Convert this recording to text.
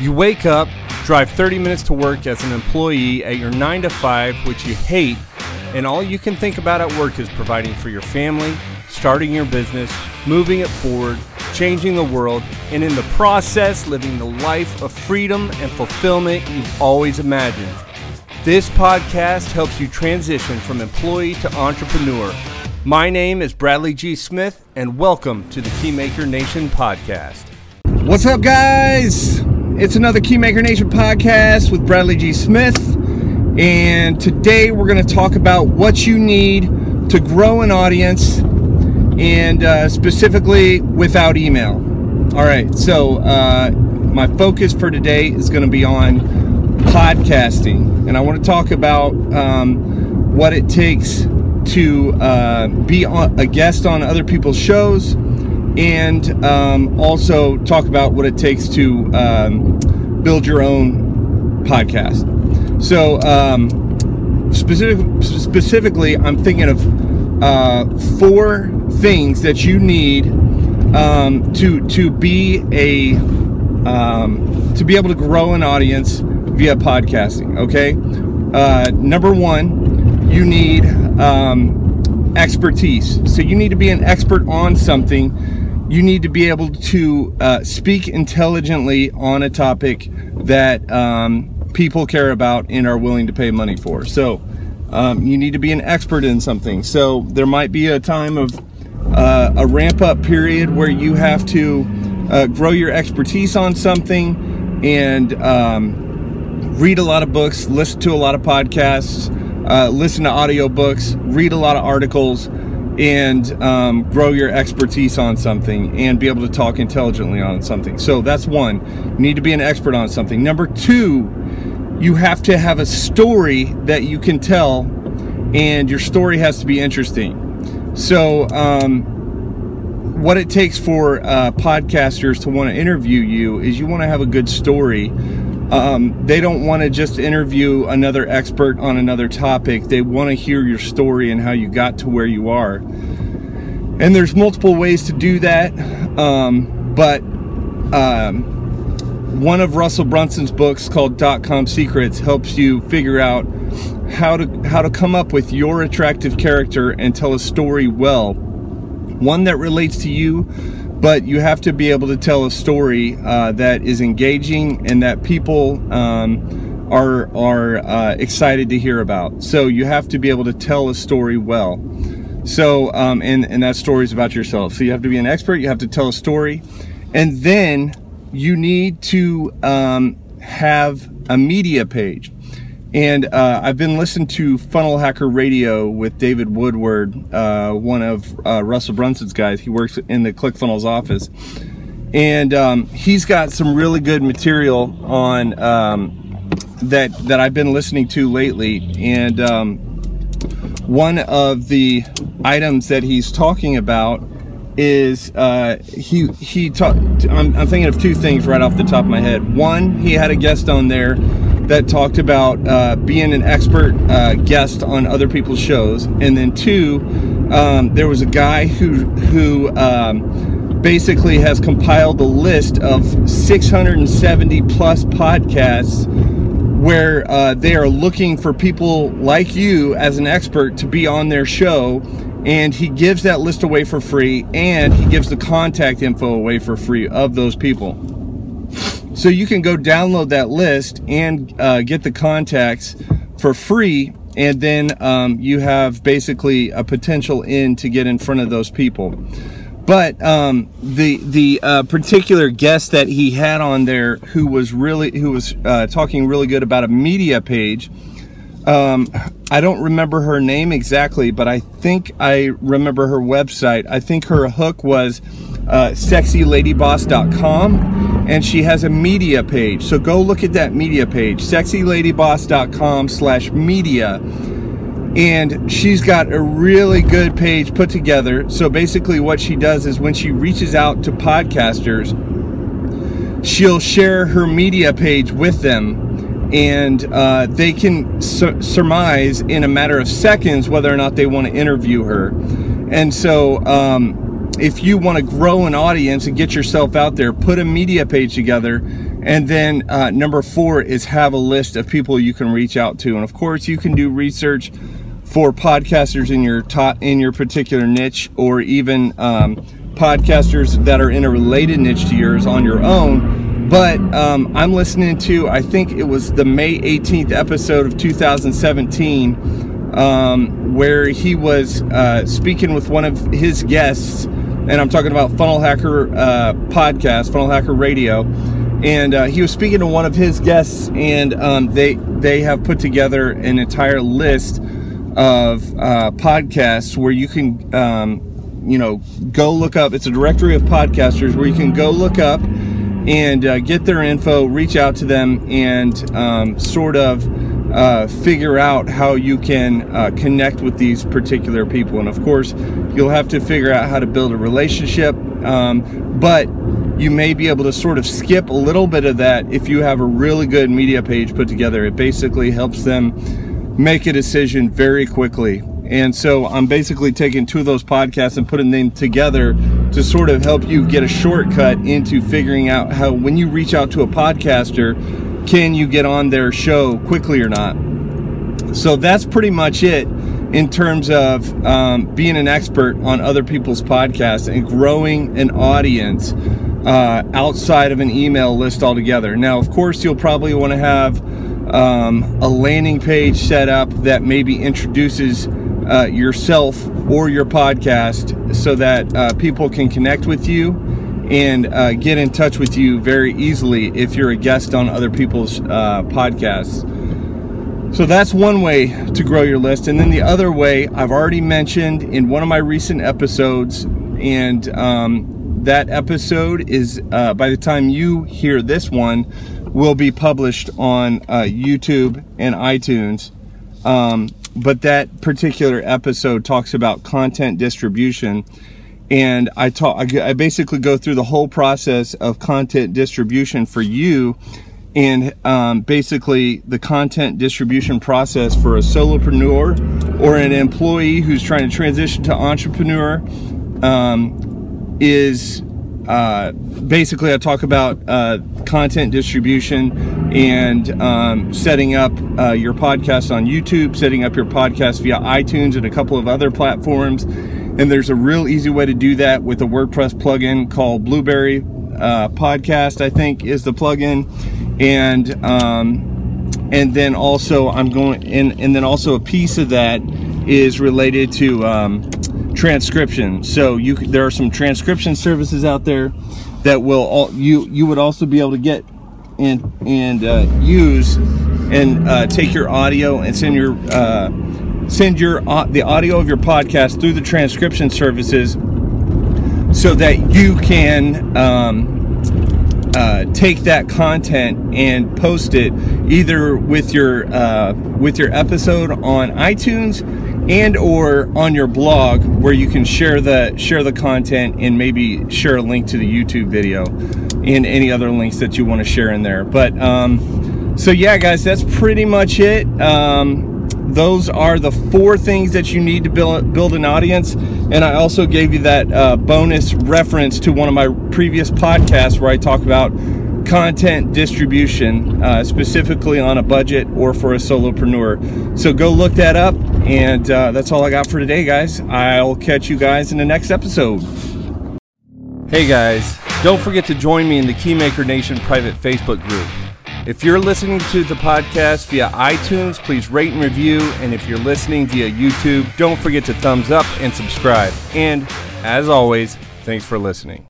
You wake up, drive 30 minutes to work as an employee at your 9 to 5, which you hate, and all you can think about at work is providing for your family, starting your business, moving it forward, changing the world, and in the process, living the life of freedom and fulfillment you've always imagined. This podcast helps you transition from employee to entrepreneur. My name is Bradley G. Smith, and welcome to the Keymaker Nation podcast. What's up, guys? It's another Keymaker Nation podcast with Bradley G. Smith. And today we're going to talk about what you need to grow an audience and uh, specifically without email. All right, so uh, my focus for today is going to be on podcasting. And I want to talk about um, what it takes to uh, be a guest on other people's shows and um, also talk about what it takes to um, build your own podcast. So, um, specific, specifically, I'm thinking of uh, four things that you need um, to to be a um, to be able to grow an audience via podcasting. Okay, uh, number one, you need um, expertise. So you need to be an expert on something you need to be able to uh, speak intelligently on a topic that um, people care about and are willing to pay money for. So um, you need to be an expert in something. So there might be a time of uh, a ramp up period where you have to uh, grow your expertise on something and um, read a lot of books, listen to a lot of podcasts, uh, listen to audiobooks, read a lot of articles and um, grow your expertise on something and be able to talk intelligently on something. So that's one. You need to be an expert on something. Number two, you have to have a story that you can tell, and your story has to be interesting. So, um, what it takes for uh, podcasters to want to interview you is you want to have a good story um, they don't want to just interview another expert on another topic. They want to hear your story and how you got to where you are. And there's multiple ways to do that. Um, but um, one of Russell Brunson's books called Dot Com Secrets helps you figure out how to how to come up with your attractive character and tell a story well. One that relates to you but you have to be able to tell a story uh, that is engaging and that people um, are are uh, excited to hear about. So you have to be able to tell a story well. So um, and and that story is about yourself. So you have to be an expert. You have to tell a story, and then you need to um, have a media page. And uh, I've been listening to Funnel Hacker Radio with David Woodward, uh, one of uh, Russell Brunson's guys. He works in the ClickFunnels office. And um, he's got some really good material on um, that that I've been listening to lately. And um, one of the items that he's talking about is uh, he he talked. I'm, I'm thinking of two things right off the top of my head. One, he had a guest on there that talked about uh, being an expert uh, guest on other people's shows, and then two, um, there was a guy who who um, basically has compiled a list of 670 plus podcasts where uh, they are looking for people like you as an expert to be on their show. And he gives that list away for free and he gives the contact info away for free of those people so you can go download that list and uh, get the contacts for free. And then um, you have basically a potential in to get in front of those people. But um, the the uh, particular guest that he had on there, who was really who was uh, talking really good about a media page, um, I don't remember her name exactly, but I think I remember her website. I think her hook was uh, sexyladyboss.com and she has a media page. So go look at that media page, sexyladyboss.com slash media. And she's got a really good page put together. So basically, what she does is when she reaches out to podcasters, she'll share her media page with them and uh, they can sur- surmise in a matter of seconds whether or not they want to interview her. And so um, if you want to grow an audience and get yourself out there, put a media page together. And then uh, number four is have a list of people you can reach out to. And of course, you can do research for podcasters in your top in your particular niche, or even um, podcasters that are in a related niche to yours on your own. But um, I'm listening to, I think it was the May 18th episode of 2017, um, where he was uh, speaking with one of his guests and I'm talking about Funnel Hacker uh, podcast, Funnel Hacker Radio, and uh, he was speaking to one of his guests, and um, they they have put together an entire list of uh, podcasts where you can, um, you know, go look up. It's a directory of podcasters where you can go look up and uh, get their info, reach out to them, and um, sort of uh, figure out how you can uh, connect with these particular people. And of course, you'll have to figure out how to build a relationship. Um, but you may be able to sort of skip a little bit of that if you have a really good media page put together. It basically helps them make a decision very quickly. And so I'm basically taking two of those podcasts and putting them together to sort of help you get a shortcut into figuring out how, when you reach out to a podcaster, can you get on their show quickly or not? So that's pretty much it in terms of um, being an expert on other people's podcasts and growing an audience uh, outside of an email list altogether. Now, of course, you'll probably want to have um, a landing page set up that maybe introduces uh, yourself or your podcast so that uh, people can connect with you and uh, get in touch with you very easily if you're a guest on other people's uh, podcasts. So that's one way to grow your list. And then the other way, I've already mentioned in one of my recent episodes, and um, that episode is uh, by the time you hear this one, will be published on uh, YouTube and iTunes. Um, but that particular episode talks about content distribution and I talk I basically go through the whole process of content distribution for you and um, basically the content distribution process for a solopreneur or an employee who's trying to transition to entrepreneur um, is uh, basically I talk about uh, content distribution and um, setting up uh, your podcast on YouTube, setting up your podcast via iTunes and a couple of other platforms and there's a real easy way to do that with a WordPress plugin called Blubrry uh, Podcast, I think is the plugin. And um, and then also I'm going and, and then also a piece of that is related to um, transcription. So you there are some transcription services out there that will all, you you would also be able to get and and uh, use and uh, take your audio and send your uh, send your uh, the audio of your podcast through the transcription services so that you can um, uh, take that content and post it either with your uh, with your episode on iTunes and or on your blog where you can share the share the content and maybe share a link to the YouTube video and any other links that you want to share in there. But um, so yeah guys that's pretty much it. Um, those are the four things that you need to build, build an audience. And I also gave you that uh, bonus reference to one of my previous podcasts where I talk about content distribution, uh, specifically on a budget or for a solopreneur. So go look that up. And uh, that's all I got for today, guys. I'll catch you guys in the next episode. Hey, guys. Don't forget to join me in the Keymaker Nation private Facebook group. If you're listening to the podcast via iTunes, please rate and review. And if you're listening via YouTube, don't forget to thumbs up and subscribe. And as always, thanks for listening.